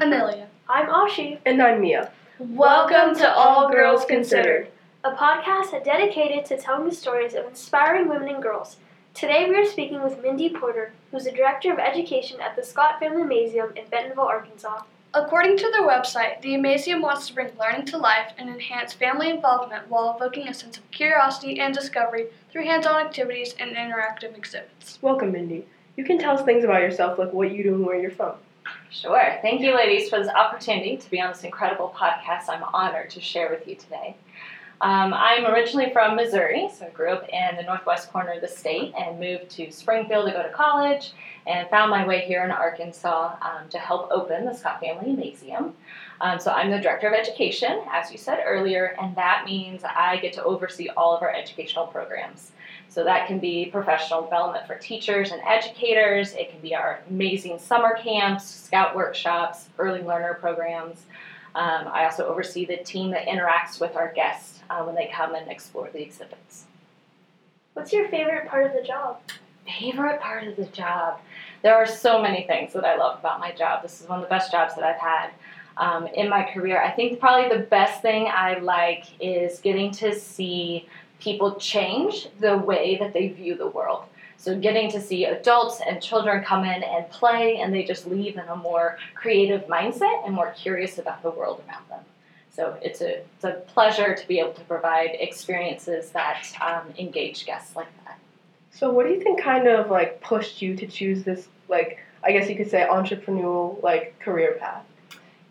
I'm Amelia. I'm Ashi. And I'm Mia. Welcome to All Girls Considered, a podcast dedicated to telling the stories of inspiring women and girls. Today we are speaking with Mindy Porter, who's the Director of Education at the Scott Family Amazeum in Bentonville, Arkansas. According to their website, the museum wants to bring learning to life and enhance family involvement while evoking a sense of curiosity and discovery through hands on activities and interactive exhibits. Welcome, Mindy. You can tell us things about yourself, like what you do and where you're from. Sure. Thank you, ladies, for this opportunity to be on this incredible podcast. I'm honored to share with you today. Um, I'm originally from Missouri, so I grew up in the northwest corner of the state and moved to Springfield to go to college and found my way here in Arkansas um, to help open the Scott Family Amazeum. Um, so I'm the director of education, as you said earlier, and that means I get to oversee all of our educational programs. So that can be professional development for teachers and educators. It can be our amazing summer camps, scout workshops, early learner programs. Um, I also oversee the team that interacts with our guests uh, when they come and explore the exhibits. What's your favorite part of the job? Favorite part of the job? There are so many things that I love about my job. This is one of the best jobs that I've had um, in my career. I think probably the best thing I like is getting to see people change the way that they view the world. So getting to see adults and children come in and play, and they just leave in a more creative mindset and more curious about the world around them. So it's a, it's a pleasure to be able to provide experiences that um, engage guests like that. So what do you think kind of like pushed you to choose this like I guess you could say entrepreneurial like career path?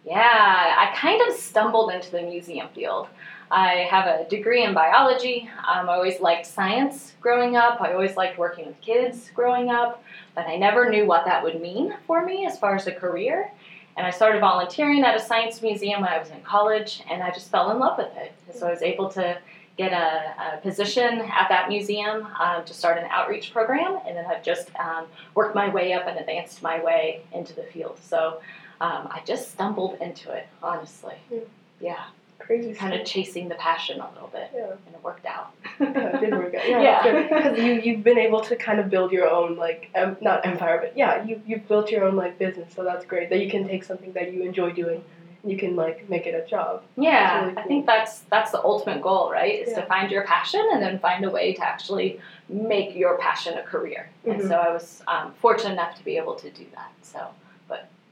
Yeah, I kind of stumbled into the museum field. I have a degree in biology. Um, I always liked science growing up. I always liked working with kids growing up, but I never knew what that would mean for me as far as a career. And I started volunteering at a science museum when I was in college, and I just fell in love with it. So I was able to get a, a position at that museum um, to start an outreach program, and then I've just um, worked my way up and advanced my way into the field. So um, I just stumbled into it, honestly. Yeah. yeah crazy. Kind of chasing the passion a little bit. Yeah. And it worked out. yeah, it did work out. Yeah, yeah. Because you you've been able to kind of build your own like um, not empire, but yeah, you you've built your own like business. So that's great that you can take something that you enjoy doing. and You can like make it a job. Yeah, really cool. I think that's that's the ultimate goal, right? Is Yeah. to find your passion and then find a way to actually make your passion a career. And Mhm. so I was um, fortunate enough to be able to do that. So,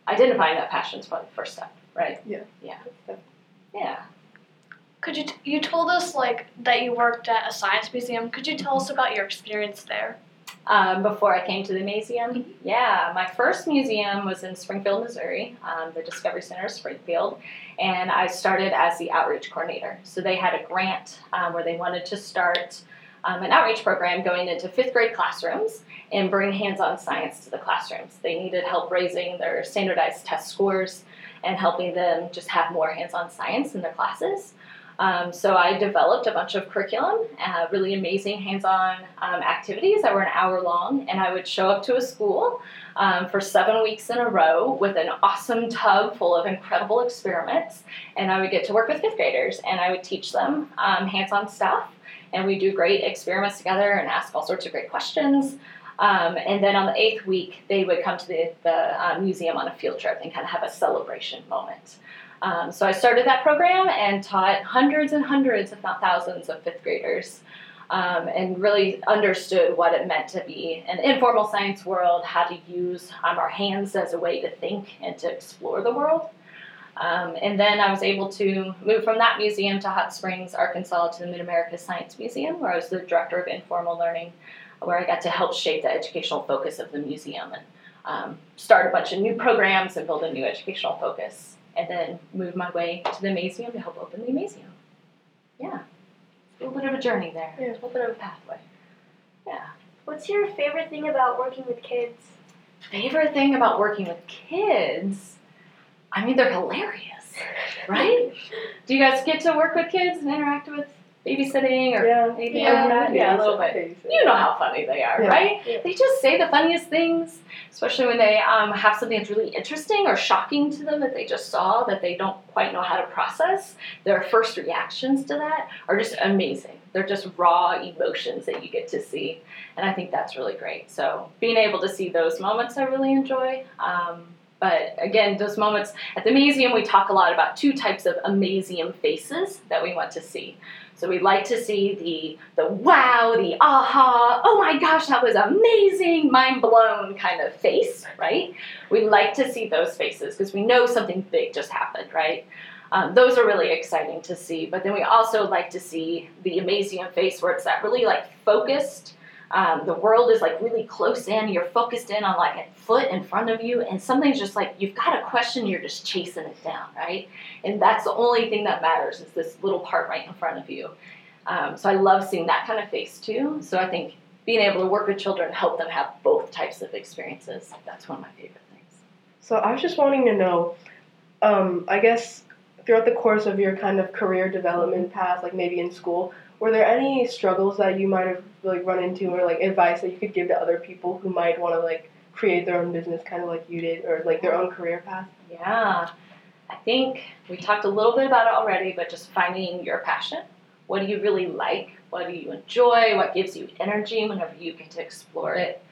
but I didn't find that passion is probably the first step, right? Yeah. Yeah. Yeah. Could you t- you told us like that you worked at a science museum? Could you tell us about your experience there? um, before I came to the museum. Mhm. Yeah, my first museum was in Springfield, Missouri, um, the Discovery Center of Springfield, and I started as the outreach coordinator. So they had a grant um, where they wanted to start um, an outreach program going into fifth grade classrooms and bring hands on science to the classrooms. They needed help raising their standardized test scores and helping them just have more hands on science in their classes. Um, so I developed a bunch of curriculum, uh, really amazing hands-on um, activities that were an hour long, and I would show up to a school um, for seven weeks in a row with an awesome tub full of incredible experiments, and I would get to work with fifth graders, and I would teach them um, hands-on stuff, and we do great experiments together and ask all sorts of great questions. Um, and then on the eighth week, they would come to the, the uh, museum on a field trip and kind of have a celebration moment. Um, so I started that program and taught hundreds and hundreds, if not thousands, of fifth graders. Um, and really understood what it meant to be an informal science world, how to use um, our hands as a way to think and to explore the world. Um, and then I was able to move from that museum to Hot Springs, Arkansas, to the Mid America Science Museum, where I was the director of informal learning, where I got to help shape the educational focus of the museum and um, start a bunch of new programs and build a new educational focus and then move my way to the museum to help open the museum. Yeah, a little bit of a journey there, Yeah. a little bit of a pathway. Yeah. What's your favorite thing about working with kids? Favorite thing about working with kids? I mean, they're hilarious, right? Do you guys get to work with kids and interact with babysitting or Yeah. anything Yeah. like that? Yeah, a little bit. You know how funny they are, Yeah. right? Yeah. They just say the funniest things, especially when they um, have something that's really interesting or shocking to them that they just saw that they don't quite know how to process. Their first reactions to that are just amazing. They're just raw emotions that you get to see, and I think that's really great. So being able to see those moments, I really enjoy. Um, But again, those moments at the museum, we talk a lot about two types of Amazeum faces that we want to see. So we like to see the the wow, the aha, oh my gosh, that was amazing, mind blown kind of face, right? We like to see those faces because we know something big just happened, right? Um, those are really exciting to see. But then we also like to see the Amazeum face where it's that really like focused um, the world is like really close in. You're focused in on like a foot in front of you, and something's just like you've got a question. You're just chasing it down, right? And that's the only thing that matters is this little part right in front of you. Um, so I love seeing that kind of face too. So I think being able to work with children help them have both types of experiences. That's one of my favorite things. So I was just wanting to know, um, I guess throughout the course of your kind of career development path, like maybe in school, were there any struggles that you might have like run into or like advice that you could give to other people who might want to like create their own business kind of like you did or like their own career path? Yeah. I think we talked a little bit about it already but just finding your passion. What do you really like? What do you enjoy? What gives you energy whenever you get to explore it?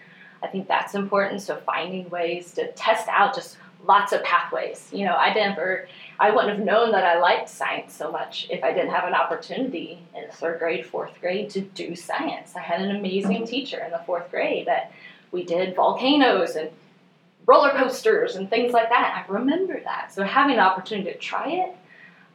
I think that's important so finding ways to test out just lots of pathways. You know i never I wouldn't have known that I liked science so much if I didn't have an opportunity in third grade, fourth grade to do science. I had an amazing teacher in the fourth grade that we did volcanoes and roller coasters and things like that. I remember that. So having the opportunity to try it,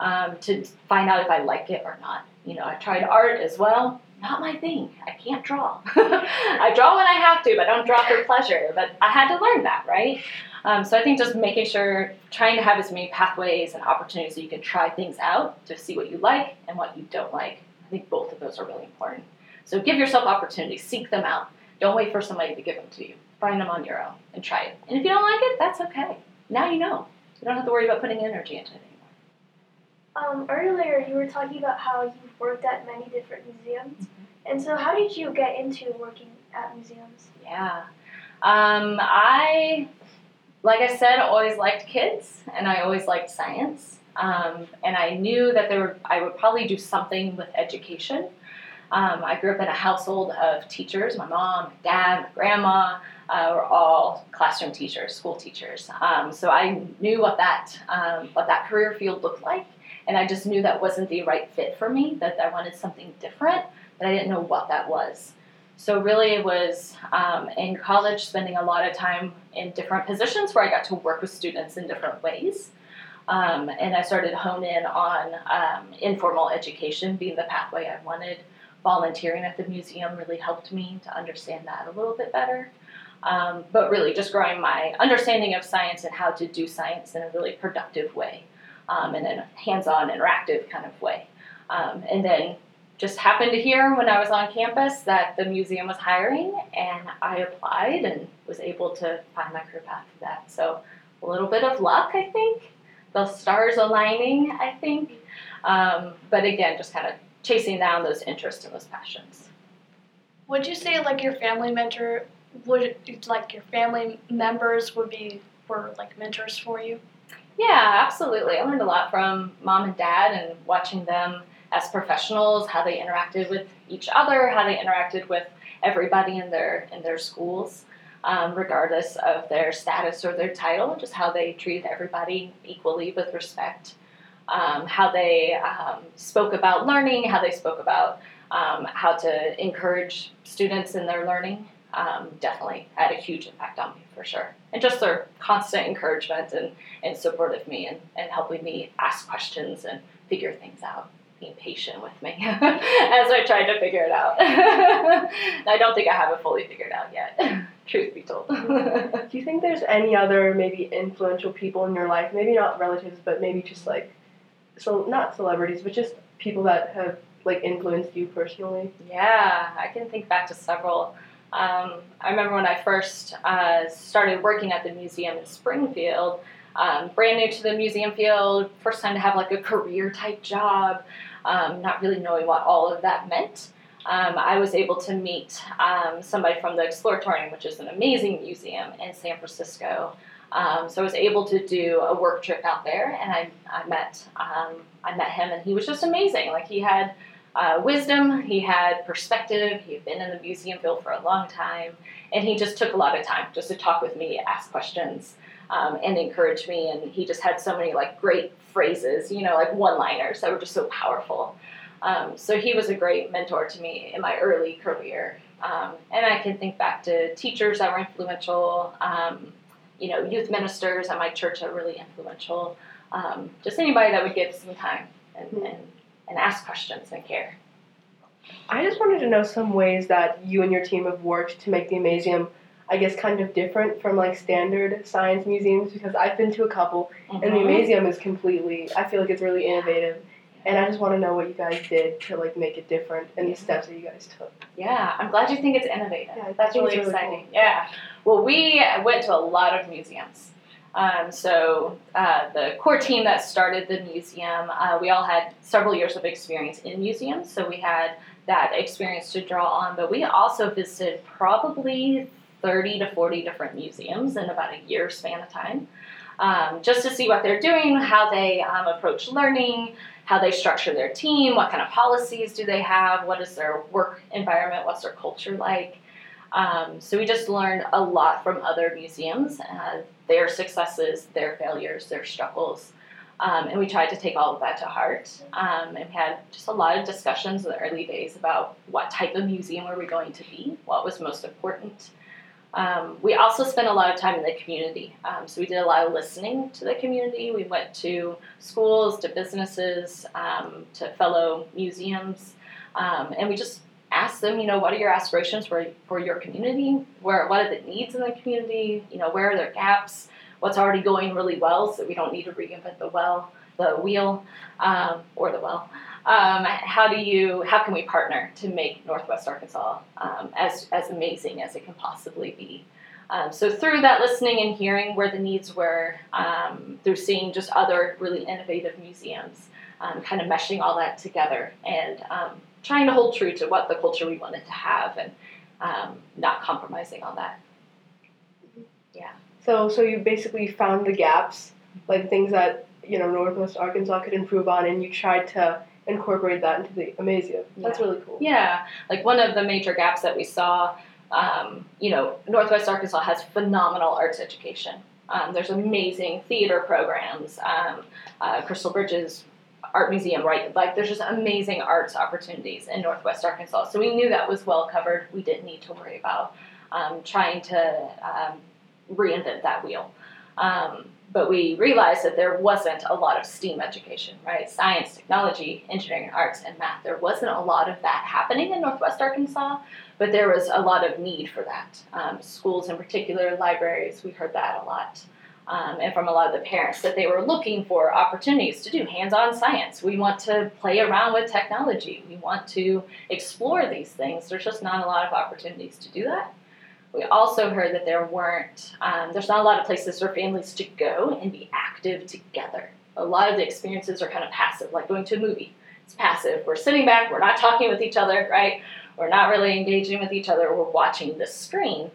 um, to find out if I like it or not. You know, I tried art as well. Not my thing. I can't draw. I draw when I have to, but I don't draw for pleasure. But I had to learn that, right? Um, so I think just making sure, trying to have as many pathways and opportunities so you can try things out to see what you like and what you don't like. I think both of those are really important. So give yourself opportunities, seek them out. Don't wait for somebody to give them to you. Find them on your own and try it. And if you don't like it, that's okay. Now you know. You don't have to worry about putting energy into it. Um, earlier, you were talking about how you've worked at many different museums. Mm-hmm. And so, how did you get into working at museums? Yeah. Um, I like I said, always liked kids and I always liked science. Um, and I knew that there were, I would probably do something with education. Um, I grew up in a household of teachers. My mom, my dad, my grandma uh, were all classroom teachers, school teachers. Um, so I knew what that um, what that career field looked like, and I just knew that wasn't the right fit for me. That I wanted something different, but I didn't know what that was. So really, it was um, in college spending a lot of time in different positions where I got to work with students in different ways. Um, and I started to hone in on um, informal education being the pathway I wanted. Volunteering at the museum really helped me to understand that a little bit better. Um, but really, just growing my understanding of science and how to do science in a really productive way, um, in a hands on, interactive kind of way. Um, and then just happened to hear when I was on campus that the museum was hiring, and I applied and was able to find my career path for that. So a little bit of luck, I think. The stars aligning, I think. Um, but again, just kind of chasing down those interests and those passions. Would you say like your family mentor would like your family members would be were like mentors for you? Yeah, absolutely. I learned a lot from mom and dad and watching them as professionals, how they interacted with each other, how they interacted with everybody in their in their schools, um, regardless of their status or their title, just how they treated everybody equally with respect, um, how they um, spoke about learning, how they spoke about um, how to encourage students in their learning. Um, definitely had a huge impact on me for sure. And just their constant encouragement and, and support of me and, and helping me ask questions and figure things out being patient with me as I tried to figure it out. I don't think I have it fully figured out yet, truth be told. Do you think there's any other maybe influential people in your life, maybe not relatives, but maybe just like, so not celebrities, but just people that have like influenced you personally? Yeah, I can think back to several. Um, I remember when I first uh, started working at the museum in Springfield. Um, brand new to the museum field, first time to have like a career type job um, not really knowing what all of that meant. Um, I was able to meet um, somebody from the Exploratorium, which is an amazing museum in San Francisco. Um, so I was able to do a work trip out there, and I, I met I met him, and he was just amazing. Like he had uh, wisdom, he had perspective. He had been in the museum field for a long time, and he just took a lot of time just to talk with me, ask questions. um, and encouraged me. And he just had so many like great phrases, you know, like one-liners that were just so powerful. Um, so he was a great mentor to me in my early career. Um, and I can think back to teachers that were influential, um, you know, youth ministers at my church that were really influential. Um, just anybody that would give some time and, and, and ask questions and care. I just wanted to know some ways that you and your team have worked to make the Amazeum, I guess, kind of different from like standard science museums because I've been to a couple and the Mhm. Amazeum is completely, I feel like it's really innovative. And I just want to know what you guys did to like make it different and the steps that you guys took. Yeah, I'm glad you think it's innovative. Yeah, That's really really exciting. Yeah. Well, we went to a lot of museums. Um, so uh, the core team that started the museum, uh, we all had several years of experience in museums, so we had that experience to draw on. But we also visited probably 30 to 40 different museums in about a year span of time, um, just to see what they're doing, how they um, approach learning, how they structure their team, what kind of policies do they have, what is their work environment, what's their culture like. Um, so we just learned a lot from other museums, uh, their successes, their failures, their struggles. Um, and we tried to take all of that to heart. Um, and we had just a lot of discussions in the early days about what type of museum were we going to be, what was most important. Um, we also spent a lot of time in the community. Um, so we did a lot of listening to the community. We went to schools, to businesses, um, to fellow museums, um, and we just asked them, you know, what are your aspirations for, for your community? Where, what are the needs in the community? You know, where are their gaps? What's already going really well so we don't need to reinvent the well, the wheel, um, or the well. Um, how do you, how can we partner to make Northwest Arkansas um, as, as amazing as it can possibly be? Um, so through that listening and hearing where the needs were, um, through seeing just other really innovative museums, um, kind of meshing all that together and trying to hold true to what the culture we wanted to have and um, not compromising on that. Yeah. So, so you basically found the gaps, like things that you know Northwest Arkansas could improve on, and you tried to incorporate that into the Amazeum. That's Yeah. really cool. Yeah, like one of the major gaps that we saw, um, you know, Northwest Arkansas has phenomenal arts education. Um, there's amazing theater programs. Um, uh, Crystal Bridges Art Museum, right? Like, there's just amazing arts opportunities in Northwest Arkansas. So we knew that was well covered. We didn't need to worry about um, trying to um, reinvent that wheel. Um, but we realized that there wasn't a lot of STEAM education, right? Science, technology, engineering, arts, and math. There wasn't a lot of that happening in Northwest Arkansas, but there was a lot of need for that. Um, schools, in particular, libraries, we heard that a lot. Um, and from a lot of the parents that they were looking for opportunities to do hands-on science. We want to play around with technology. We want to explore these things. There's just not a lot of opportunities to do that. We also heard that there weren't, um, there's not a lot of places for families to go and be active together. A lot of the experiences are kind of passive, like going to a movie. It's passive. We're sitting back, we're not talking with each other, right? We're not really engaging with each other, we're watching the screen,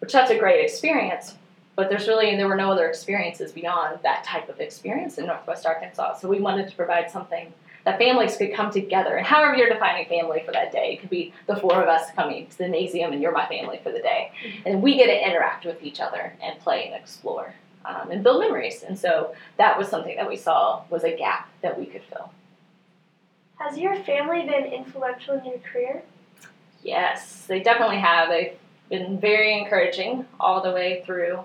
which that's a great experience. But there's really, and there were no other experiences beyond that type of experience in Northwest Arkansas. So we wanted to provide something that families could come together. And however you're defining family for that day, it could be the four of us coming to the museum and you're my family for the day. And we get to interact with each other and play and explore um, and build memories. And so that was something that we saw was a gap that we could fill. Has your family been influential in your career? Yes, they definitely have. They've been very encouraging all the way through.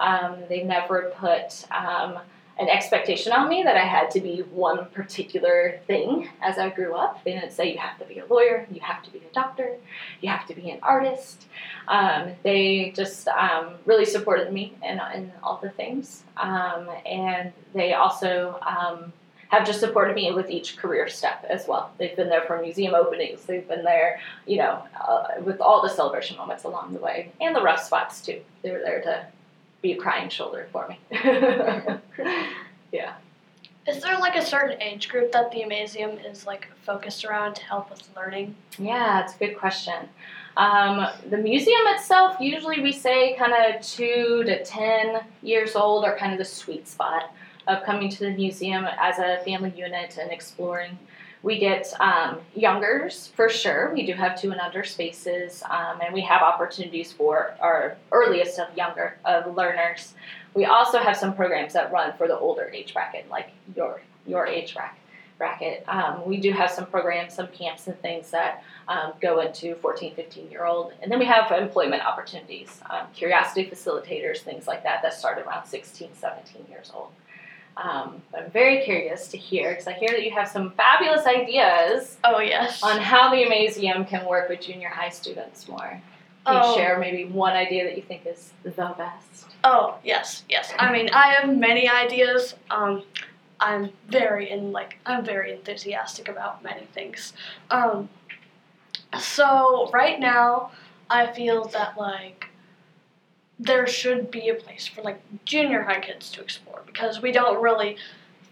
Um, they never put um, an expectation on me that I had to be one particular thing as I grew up. They didn't say you have to be a lawyer, you have to be a doctor, you have to be an artist. Um, they just um, really supported me in, in all the things. Um, and they also um, have just supported me with each career step as well. They've been there for museum openings, they've been there, you know, uh, with all the celebration moments along the way, and the rough spots too. They were there to be a crying shoulder for me. yeah. Is there like a certain age group that the Amazeum is like focused around to help with learning? Yeah, it's a good question. Um, the museum itself, usually we say kind of two to ten years old are kind of the sweet spot of coming to the museum as a family unit and exploring. We get um, youngers for sure. We do have two and under spaces, um, and we have opportunities for our earliest of younger of learners. We also have some programs that run for the older age bracket, like your your age bracket. bracket. Um, we do have some programs, some camps, and things that um, go into 14, 15 year old. And then we have employment opportunities, um, curiosity facilitators, things like that, that start around 16, 17 years old. Um, I'm very curious to hear because I hear that you have some fabulous ideas Oh yes. on how the Amazeum can work with junior high students more. Can you Oh. share maybe one idea that you think is the best? Oh yes, yes. I mean, I have many ideas. Um, I'm very in like I'm very enthusiastic about many things. Um, so right now, I feel that like there should be a place for like junior high kids to explore because we don't really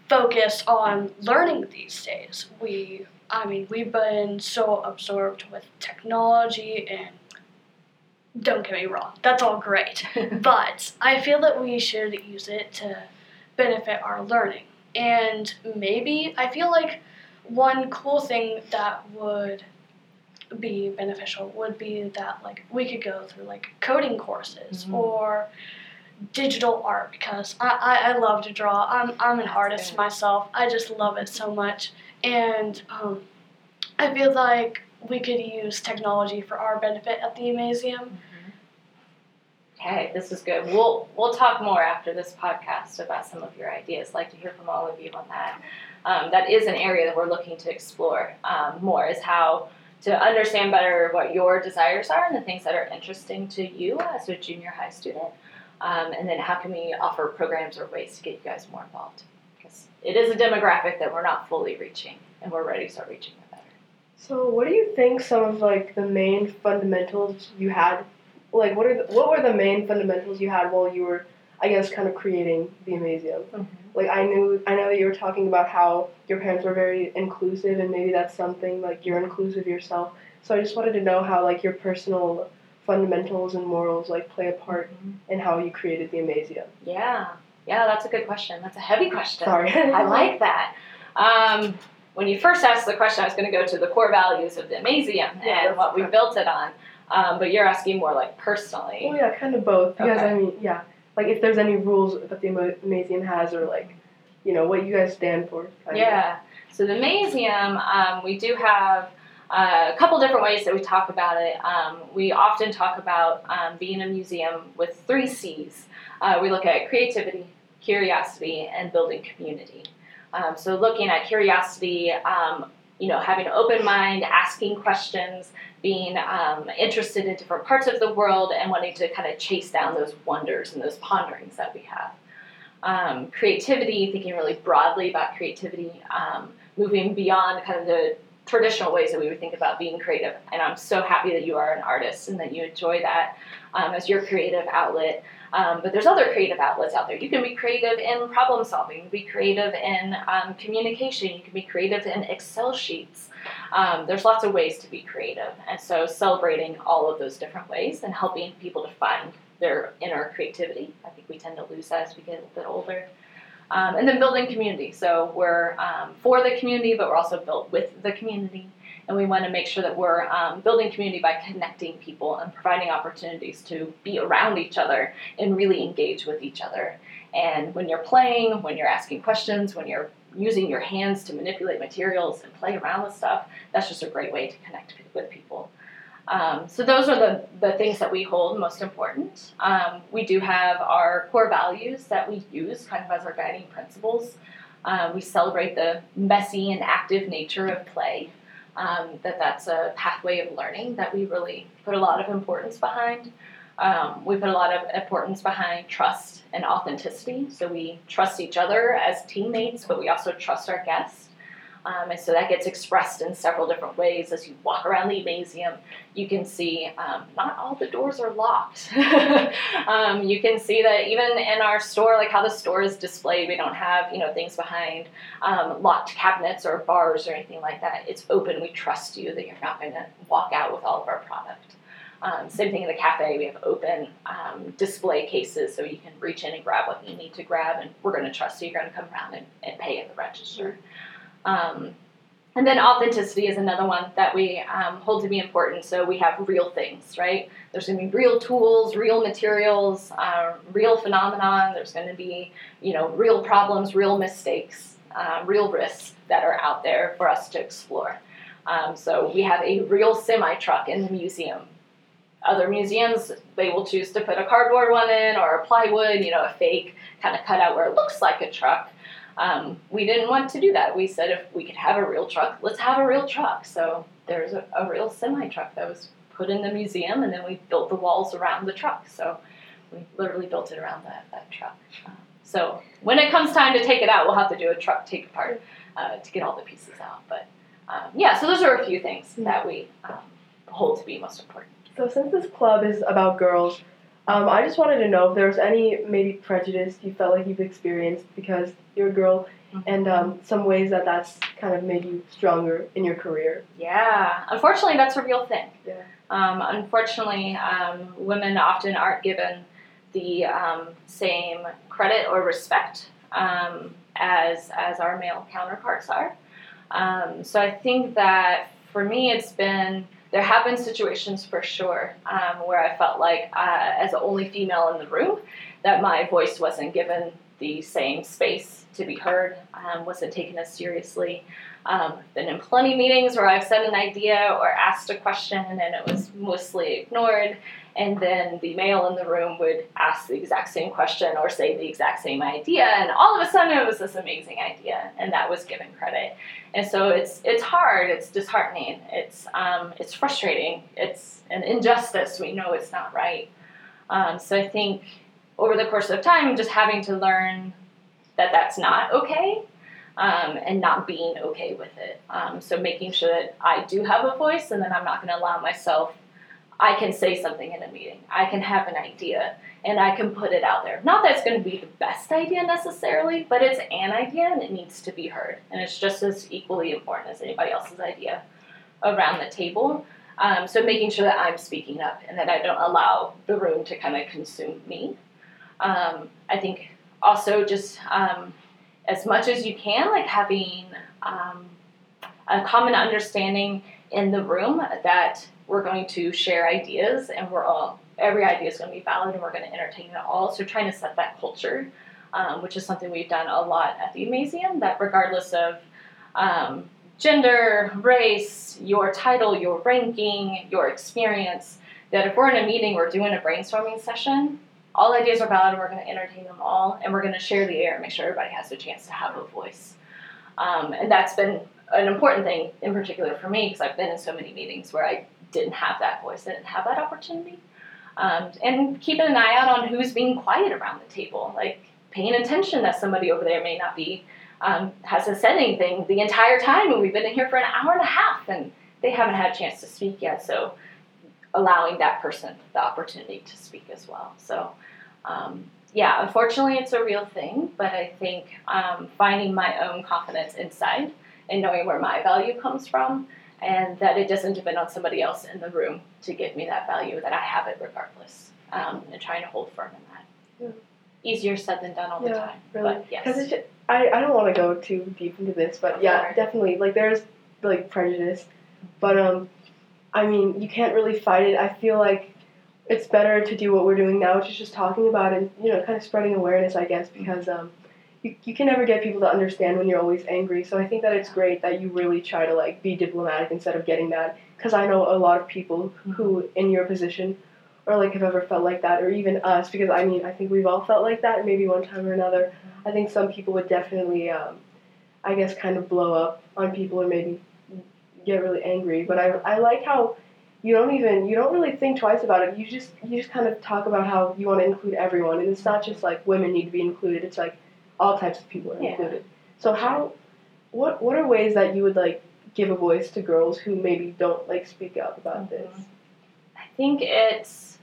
focus on learning these days. We, I mean, we've been so absorbed with technology and. Don't get me wrong, that's all great but I feel that we should use it to benefit our learning. And maybe I feel like one cool thing that would be beneficial would be that like we could go through like coding courses Mhm. or digital art because I, I, I love to draw. I'm I'm an artist good. myself. I just love it so much. And um, I feel like we could use technology for our benefit at the Amazeum. Okay, this is good. We'll we'll talk more after this podcast about some of your ideas. like to hear from all of you on that. Um, that is an area that we're looking to explore um, more. Is how to understand better what your desires are and the things that are interesting to you as a junior high student, um, and then how can we offer programs or ways to get you guys more involved? Because it is a demographic that we're not fully reaching, and we're ready to start reaching it better. So, what do you think some of like the main fundamentals you had? Like, what are the, what were the main fundamentals you had while you were, I guess, kind of creating the Amazeum? Like, I knew I know that you were talking about how your parents were very inclusive, and maybe that's something like you're inclusive yourself. So, I just wanted to know how like your personal fundamentals and morals like play a part in how you created the Amazeum. Yeah, yeah, that's a good question. That's a heavy question. Sorry. I like that. Um, when you first asked the question, I was going to go to the core values of the Amazeum Yeah, and what we built it on. Um, but you're asking more like personally. Well, yeah, kind of both. Because Okay. I mean, yeah, like if there's any rules that the Ama- Amazeum has, or like, you know, what you guys stand for. kind of. Yeah. So the Amazeum, um, we do have uh, a couple different ways that we talk about it. Um, we often talk about um, being a museum with three C's. Uh, we look at creativity, curiosity, and building community. Um, so looking at curiosity, um, you know, having an open mind, asking questions, being um, interested in different parts of the world, and wanting to kind of chase down those wonders and those ponderings that we have. Um, creativity, thinking really broadly about creativity, um, moving beyond kind of the traditional ways that we would think about being creative. And I'm so happy that you are an artist and that you enjoy that um, as your creative outlet. Um, but there's other creative outlets out there. You can be creative in problem solving, you can be creative in um, communication, you can be creative in Excel sheets. Um, there's lots of ways to be creative. And so celebrating all of those different ways and helping people to find their inner creativity. I think we tend to lose that as we get a bit older. Um, and then building community. So we're um, for the community, but we're also built with the community. And we want to make sure that we're um, building community by connecting people and providing opportunities to be around each other and really engage with each other. And when you're playing, when you're asking questions, when you're using your hands to manipulate materials and play around with stuff, that's just a great way to connect with people. Um, so those are the, the things that we hold most important. Um, we do have our core values that we use kind of as our guiding principles. Um, we celebrate the messy and active nature of play. Um, that that's a pathway of learning that we really put a lot of importance behind. Um, we put a lot of importance behind trust and authenticity. So we trust each other as teammates, but we also trust our guests. Um, and so that gets expressed in several different ways. As you walk around the museum, you can see um, not all the doors are locked. um, you can see that even in our store, like how the store is displayed, we don't have you know things behind um, locked cabinets or bars or anything like that. It's open. We trust you that you're not going to walk out with all of our product. Um, same thing in the cafe. We have open um, display cases so you can reach in and grab what you need to grab, and we're going to trust you. You're going to come around and, and pay at the register. Um, And then authenticity is another one that we um, hold to be important. So we have real things, right? There's going to be real tools, real materials, uh, real phenomenon. There's going to be, you know, real problems, real mistakes, uh, real risks that are out there for us to explore. So we have a real semi truck in the museum. Other museums, they will choose to put a cardboard one in or a plywood, you know, a fake kind of cutout where it looks like a truck. Um, we didn't want to do that. We said if we could have a real truck, let's have a real truck. So there's a, a real semi truck that was put in the museum, and then we built the walls around the truck. So we literally built it around that, that truck. Um, so when it comes time to take it out, we'll have to do a truck take apart uh, to get all the pieces out. But um, yeah, so those are a few things that we um, hold to be most important. So since this club is about girls, um, I just wanted to know if there was any maybe prejudice you felt like you've experienced because you're a girl, and um, some ways that that's kind of made you stronger in your career. Yeah, unfortunately, that's a real thing. Yeah. Um, unfortunately, um, women often aren't given the um, same credit or respect um, as as our male counterparts are. Um, so I think that for me, it's been there have been situations for sure um, where I felt like, uh, as the only female in the room, that my voice wasn't given the same space to be heard, um, wasn't taken as seriously. Um, been in plenty meetings where I've said an idea or asked a question and it was mostly ignored, and then the male in the room would ask the exact same question or say the exact same idea, and all of a sudden it was this amazing idea, and that was given credit. And so it's it's hard, it's disheartening, it's um, it's frustrating, it's an injustice. We know it's not right. Um, so I think over the course of time, just having to learn that that's not okay um, and not being okay with it. Um, so making sure that I do have a voice and then I'm not going to allow myself, I can say something in a meeting, I can have an idea, and I can put it out there. Not that it's going to be the best idea necessarily, but it's an idea and it needs to be heard. And it's just as equally important as anybody else's idea around the table. Um, so making sure that I'm speaking up and that I don't allow the room to kind of consume me. Um, I think also just um, as much as you can, like having um, a common understanding in the room that we're going to share ideas and we're all every idea is going to be valid and we're going to entertain it all. So trying to set that culture, um, which is something we've done a lot at the museum. That regardless of um, gender, race, your title, your ranking, your experience, that if we're in a meeting, we're doing a brainstorming session, all ideas are valid and we're going to entertain them all and we're going to share the air and make sure everybody has a chance to have a voice um, and that's been an important thing in particular for me because i've been in so many meetings where i didn't have that voice didn't have that opportunity. Um, and keeping an eye out on who's being quiet around the table like paying attention that somebody over there may not be um, hasn't said anything the entire time and we've been in here for an hour and a half and they haven't had a chance to speak yet. So allowing that person the opportunity to speak as well. So um, yeah, unfortunately, it's a real thing, but I think um, finding my own confidence inside and knowing where my value comes from and that it doesn't depend on somebody else in the room to give me that value, that I have it regardless, um, and trying to hold firm in that. Yeah. Easier said than done all the Yeah, time. really. But yes. Just, I, I don't want to go too deep into this, but yeah, definitely. Like there's like prejudice, but um, I mean you can't really fight it. I feel like it's better to do what we're doing now, which is just talking about it, and you know, kind of spreading awareness, I guess, because um, you you can never get people to understand when you're always angry. So I think that it's great that you really try to like be diplomatic instead of getting mad. Because I know a lot of people who in your position. Or like have ever felt like that, or even us, because I mean I think we've all felt like that, maybe one time or another. I think some people would definitely, um, I guess, kind of blow up on people and maybe get really angry. But I, I like how you don't even you don't really think twice about it. You just you just kind of talk about how you want to include everyone, and it's not just like women need to be included. It's like all types of people are Yeah. included. So how, what what are ways that you would like give a voice to girls who maybe don't like speak up about mm-hmm. this? I think it's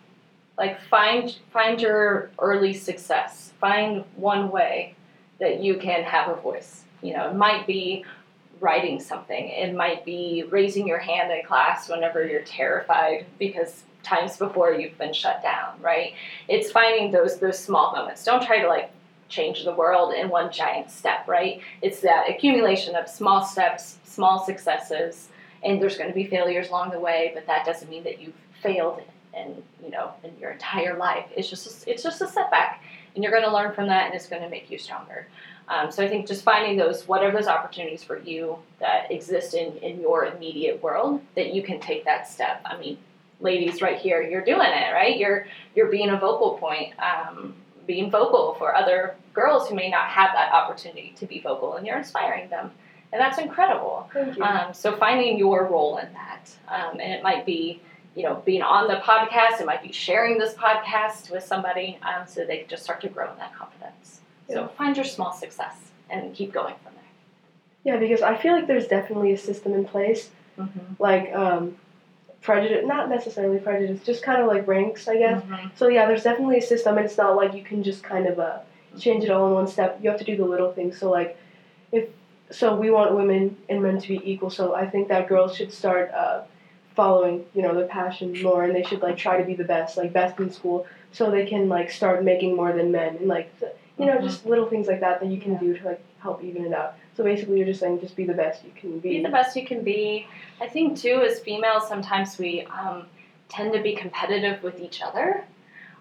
like find find your early success. Find one way that you can have a voice. You know, it might be writing something. It might be raising your hand in class whenever you're terrified because times before you've been shut down, right? It's finding those those small moments. Don't try to like change the world in one giant step, right? It's that accumulation of small steps, small successes, and there's going to be failures along the way, but that doesn't mean that you've failed in you know in your entire life. It's just it's just a setback, and you're going to learn from that, and it's going to make you stronger. Um, so I think just finding those what are those opportunities for you that exist in in your immediate world that you can take that step. I mean, ladies, right here, you're doing it, right? You're you're being a vocal point. Um, being vocal for other girls who may not have that opportunity to be vocal, and you're inspiring them, and that's incredible. Thank you. Um, so finding your role in that, um, and it might be, you know, being on the podcast. It might be sharing this podcast with somebody, um, so they can just start to grow in that confidence. Yeah. So find your small success and keep going from there. yeah, because I feel like there's definitely a system in place. Mm-hmm. like um, prejudice, not necessarily prejudice, just kind of like ranks, I guess. Mm-hmm. So yeah, there's definitely a system, and it's not like you can just kind of uh, change it all in one step. You have to do the little things. So like, if so, we want women and men to be equal. So I think that girls should start uh, following, you know, their passion more, and they should like try to be the best, like best in school, so they can like start making more than men, and like, you know, Mhm. just little things like that that you can Yeah. do to like help even it out. So basically, you're just saying just be the best you can be. Be the best you can be. I think too, as females, sometimes we um, tend to be competitive with each other.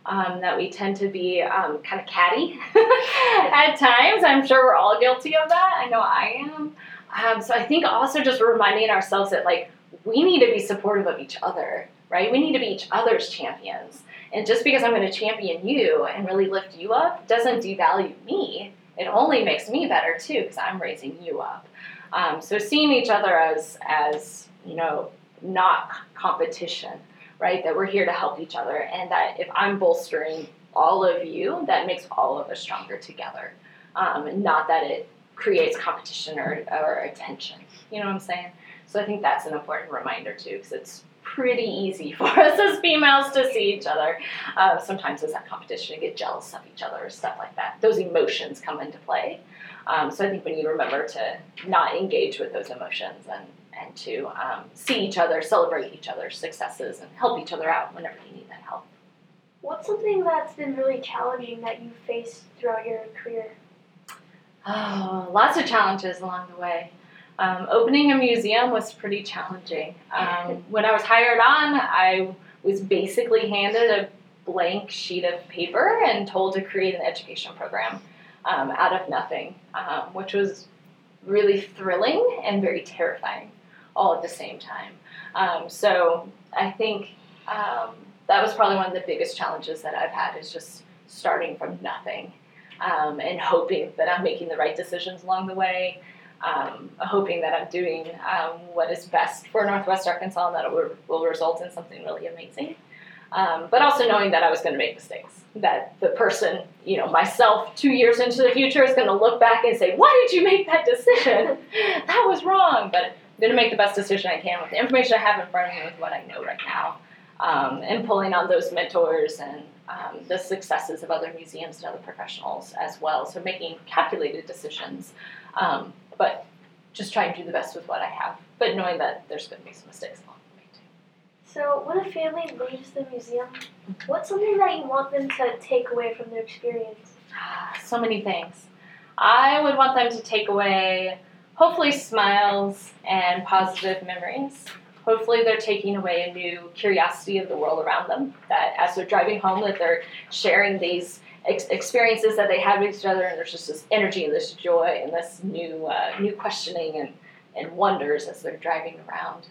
Um, that we tend to be um, kind of catty at times. I'm sure we're all guilty of that. I know I am. Um, so I think also just reminding ourselves that like we need to be supportive of each other, right? We need to be each other's champions. And just because I'm going to champion you and really lift you up doesn't devalue me. It only makes me better too because I'm raising you up. Um, so seeing each other as as you know not competition, right? That we're here to help each other, and that if I'm bolstering all of you, that makes all of us stronger together. Um, not that it creates competition or, or attention. You know what I'm saying? So I think that's an important reminder too, because it's pretty easy for us as females to see each other. Uh, sometimes as that competition and get jealous of each other, stuff like that. Those emotions come into play. Um, so I think when you remember to not engage with those emotions and, and to um, see each other, celebrate each other's successes, and help each other out whenever they need that help. What's something that's been really challenging that you faced throughout your career? Oh, lots of challenges along the way. Um, opening a museum was pretty challenging. Um, when I was hired on, I was basically handed a blank sheet of paper and told to create an education program um, out of nothing, um, which was really thrilling and very terrifying all at the same time. Um, so I think um, that was probably one of the biggest challenges that I've had is just starting from nothing um, and hoping that I'm making the right decisions along the way. Um, hoping that I'm doing um, what is best for Northwest Arkansas and that it will, will result in something really amazing. Um, but also knowing that I was going to make mistakes. That the person, you know, myself two years into the future is going to look back and say, Why did you make that decision? that was wrong. But I'm going to make the best decision I can with the information I have in front of me with what I know right now. Um, and pulling on those mentors and um, the successes of other museums and other professionals as well. So making calculated decisions, um, but just try and do the best with what I have, but knowing that there's going to be some mistakes along the way too. So, when a family leaves the museum, what's something that you want them to take away from their experience? Ah, so many things. I would want them to take away, hopefully, smiles and positive memories. Hopefully, they're taking away a new curiosity of the world around them. That as they're driving home, that they're sharing these ex- experiences that they had with each other, and there's just this energy and this joy and this new, uh, new questioning and, and wonders as they're driving around.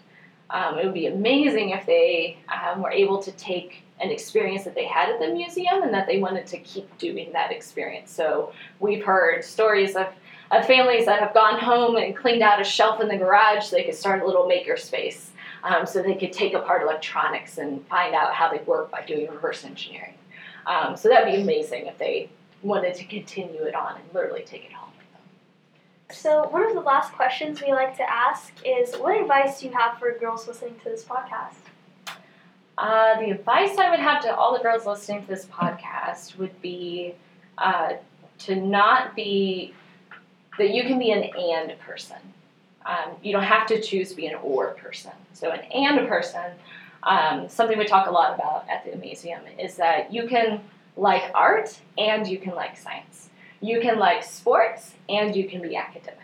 Um, it would be amazing if they um, were able to take an experience that they had at the museum and that they wanted to keep doing that experience. So we've heard stories of, of families that have gone home and cleaned out a shelf in the garage so they could start a little maker space. Um, so they could take apart electronics and find out how they work by doing reverse engineering. Um, so that'd be amazing if they wanted to continue it on and literally take it home with them. So, one of the last questions we like to ask is what advice do you have for girls listening to this podcast? Uh, the advice I would have to all the girls listening to this podcast would be uh, to not be that you can be an and person. Um, you don't have to choose to be an or person. So an and person, um, something we talk a lot about at the museum is that you can like art and you can like science. You can like sports and you can be academic.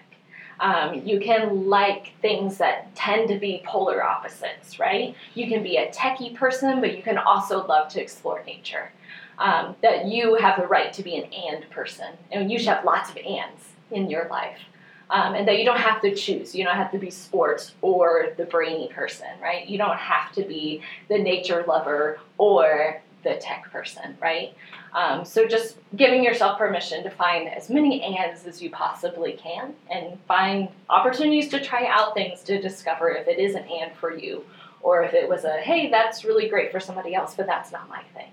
Um, you can like things that tend to be polar opposites, right? You can be a techie person, but you can also love to explore nature. Um, that you have the right to be an and person, and you should have lots of ands in your life. Um, and that you don't have to choose. You don't have to be sports or the brainy person, right? You don't have to be the nature lover or the tech person, right? Um, so just giving yourself permission to find as many ands as you possibly can and find opportunities to try out things to discover if it is an and for you or if it was a hey, that's really great for somebody else, but that's not my thing.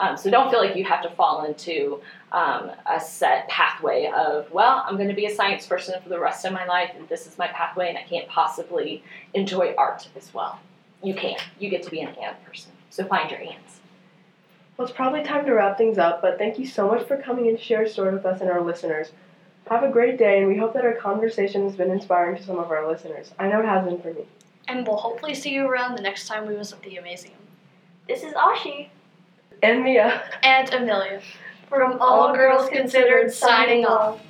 Um, so don't feel like you have to fall into um, a set pathway of, well, I'm going to be a science person for the rest of my life, and this is my pathway, and I can't possibly enjoy art as well. You can. You get to be an and person. So find your ands. Well, it's probably time to wrap things up, but thank you so much for coming in to share a story with us and our listeners. Have a great day, and we hope that our conversation has been inspiring to some of our listeners. I know it has been for me. And we'll hopefully see you around the next time we visit the Amazeum. This is Ashi. And Mia. And Amelia. From All Girls Considered, signing off.